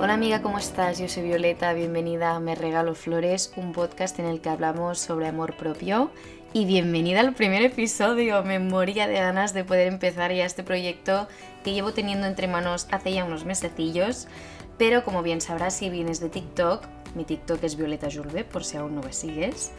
Hola amiga, ¿cómo estás? Yo soy Violeta, bienvenida a Me Regalo Flores, un podcast en el que hablamos sobre amor propio. Y bienvenida al primer episodio, me moría de ganas de poder empezar ya este proyecto que llevo teniendo entre manos hace ya unos mesecillos. Pero como bien sabrás si vienes de TikTok, mi TikTok es Violeta Julve, por si aún no me sigues.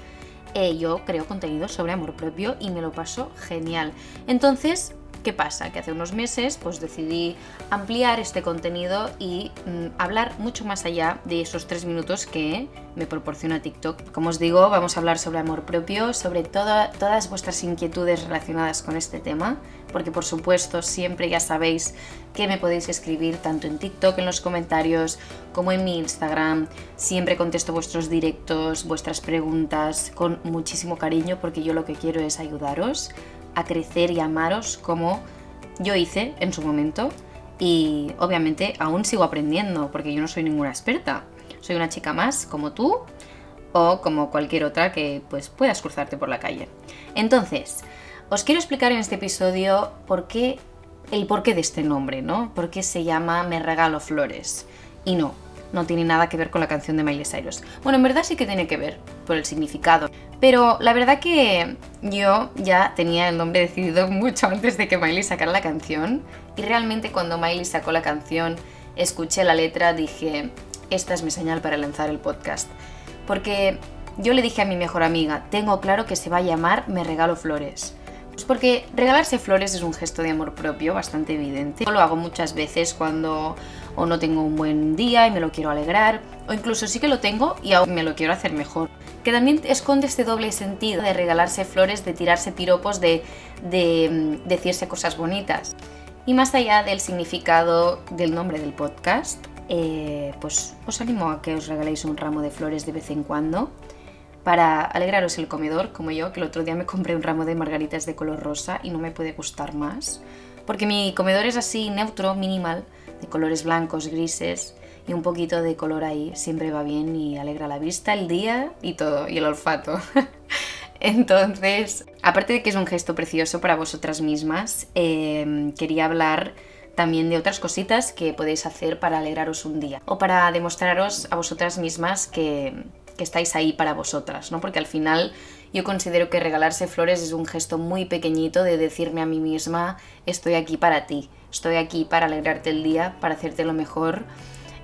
Eh, yo creo contenido sobre amor propio y me lo paso genial. Entonces, ¿Qué pasa? Que hace unos meses pues decidí ampliar este contenido y mm, hablar mucho más allá de esos tres minutos que me proporciona TikTok. Como os digo, vamos a hablar sobre amor propio, sobre todas vuestras inquietudes relacionadas con este tema, porque por supuesto siempre ya sabéis que me podéis escribir tanto en TikTok, en los comentarios, como en mi Instagram. Siempre contesto vuestros directos, vuestras preguntas con muchísimo cariño, porque yo lo que quiero es ayudaros crecer y amaros como yo hice en su momento y obviamente aún sigo aprendiendo porque yo no soy ninguna experta. Soy una chica más como tú o como cualquier otra que pues puedas cruzarte por la calle. Entonces, os quiero explicar en este episodio por qué el porqué de este nombre, ¿no? ¿Por qué se llama Me regalo flores? Y no, no tiene nada que ver con la canción de Miley Cyrus. Bueno, en verdad sí que tiene que ver por el significado. Pero la verdad que yo ya tenía el nombre decidido mucho antes de que Miley sacara la canción. Y realmente cuando Miley sacó la canción, escuché la letra, dije, esta es mi señal para lanzar el podcast. Porque yo le dije a mi mejor amiga, tengo claro que se va a llamar Me Regalo Flores. Porque regalarse flores es un gesto de amor propio bastante evidente. Yo lo hago muchas veces cuando o no tengo un buen día y me lo quiero alegrar, o incluso sí que lo tengo y aún me lo quiero hacer mejor. Que también esconde este doble sentido de regalarse flores, de tirarse piropos, de, de mm, decirse cosas bonitas. Y más allá del significado del nombre del podcast, eh, pues os animo a que os regaléis un ramo de flores de vez en cuando para alegraros el comedor, como yo, que el otro día me compré un ramo de margaritas de color rosa y no me puede gustar más, porque mi comedor es así neutro, minimal, de colores blancos, grises y un poquito de color ahí, siempre va bien y alegra la vista, el día y todo, y el olfato. Entonces, aparte de que es un gesto precioso para vosotras mismas, em, quería hablar también de otras cositas que podéis hacer para alegraros un día. O para demostraros a vosotras mismas que, que estáis ahí para vosotras, ¿no? Porque al final yo considero que regalarse flores es un gesto muy pequeñito de decirme a mí misma, estoy aquí para ti, estoy aquí para alegrarte el día, para hacerte lo mejor,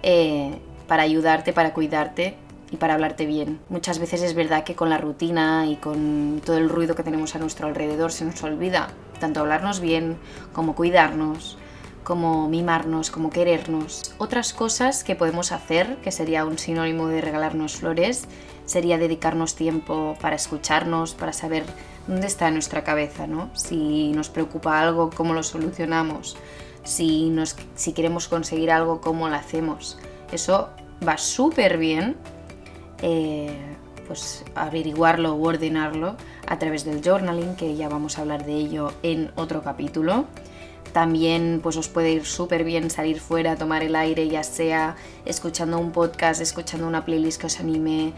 eh, para ayudarte, para cuidarte y para hablarte bien. Muchas veces es verdad que con la rutina y con todo el ruido que tenemos a nuestro alrededor se nos olvida tanto hablarnos bien como cuidarnos, como mimarnos, como querernos. Otras cosas que podemos hacer, que sería un sinónimo de regalarnos flores, sería dedicarnos tiempo para escucharnos, para saber dónde está nuestra cabeza, ¿no? Si nos preocupa algo, cómo lo solucionamos, si, nos, si queremos conseguir algo, cómo lo hacemos. Eso va súper bien, eh, pues averiguarlo o ordenarlo a través del journaling, que ya vamos a hablar de ello en otro capítulo. También pues os puede ir súper bien salir fuera, tomar el aire, ya sea escuchando un podcast, escuchando una playlist que os anime,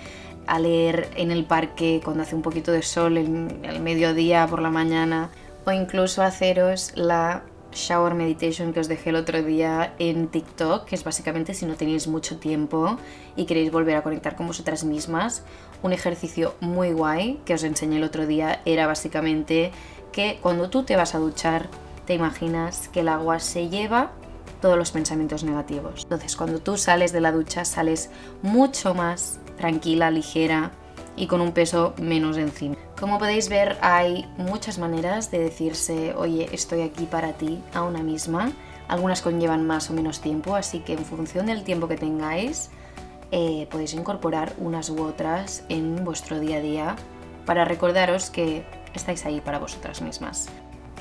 a leer en el parque cuando hace un poquito de sol, el, mediodía, por la mañana, o incluso haceros la shower meditation que os dejé el otro día en TikTok, que es básicamente si no tenéis mucho tiempo y queréis volver a conectar con vosotras mismas. Un ejercicio muy guay que os enseñé el otro día era básicamente que cuando tú te vas a duchar te imaginas que el agua se lleva todos los pensamientos negativos. Entonces, cuando tú sales de la ducha, sales mucho más tranquila, ligera y con un peso menos encima. Como podéis ver, hay muchas maneras de decirse, oye, estoy aquí para ti, a una misma. Algunas conllevan más o menos tiempo, así que en función del tiempo que tengáis, eh, podéis incorporar unas u otras en vuestro día a día para recordaros que estáis ahí para vosotras mismas.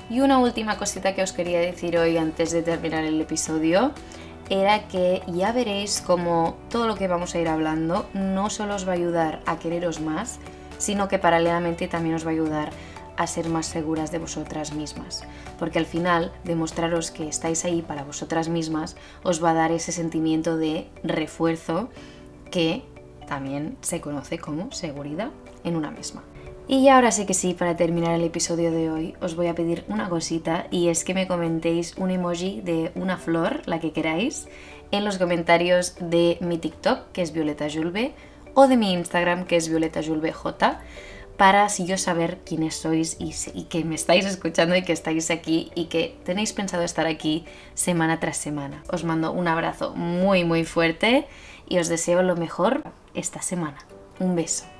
Y una última cosita que os quería decir hoy antes de terminar el episodio era que ya veréis como todo lo que vamos a ir hablando no solo os va a ayudar a quereros más, sino que paralelamente también os va a ayudar a ser más seguras de vosotras mismas. Porque al final, demostraros que estáis ahí para vosotras mismas os va a dar ese sentimiento de refuerzo que también se conoce como seguridad en una misma. Y ahora sí que sí, para terminar el episodio de hoy, os voy a pedir una cosita y es que me comentéis un emoji de una flor, la que queráis, en los comentarios de mi TikTok, que es Violeta Julve, o de mi Instagram, que es Violeta Julve J, para yo saber quiénes sois y, y, que me estáis escuchando y que estáis aquí y que tenéis pensado estar aquí semana tras semana. Os mando un abrazo muy muy fuerte y os deseo lo mejor esta semana. Un beso.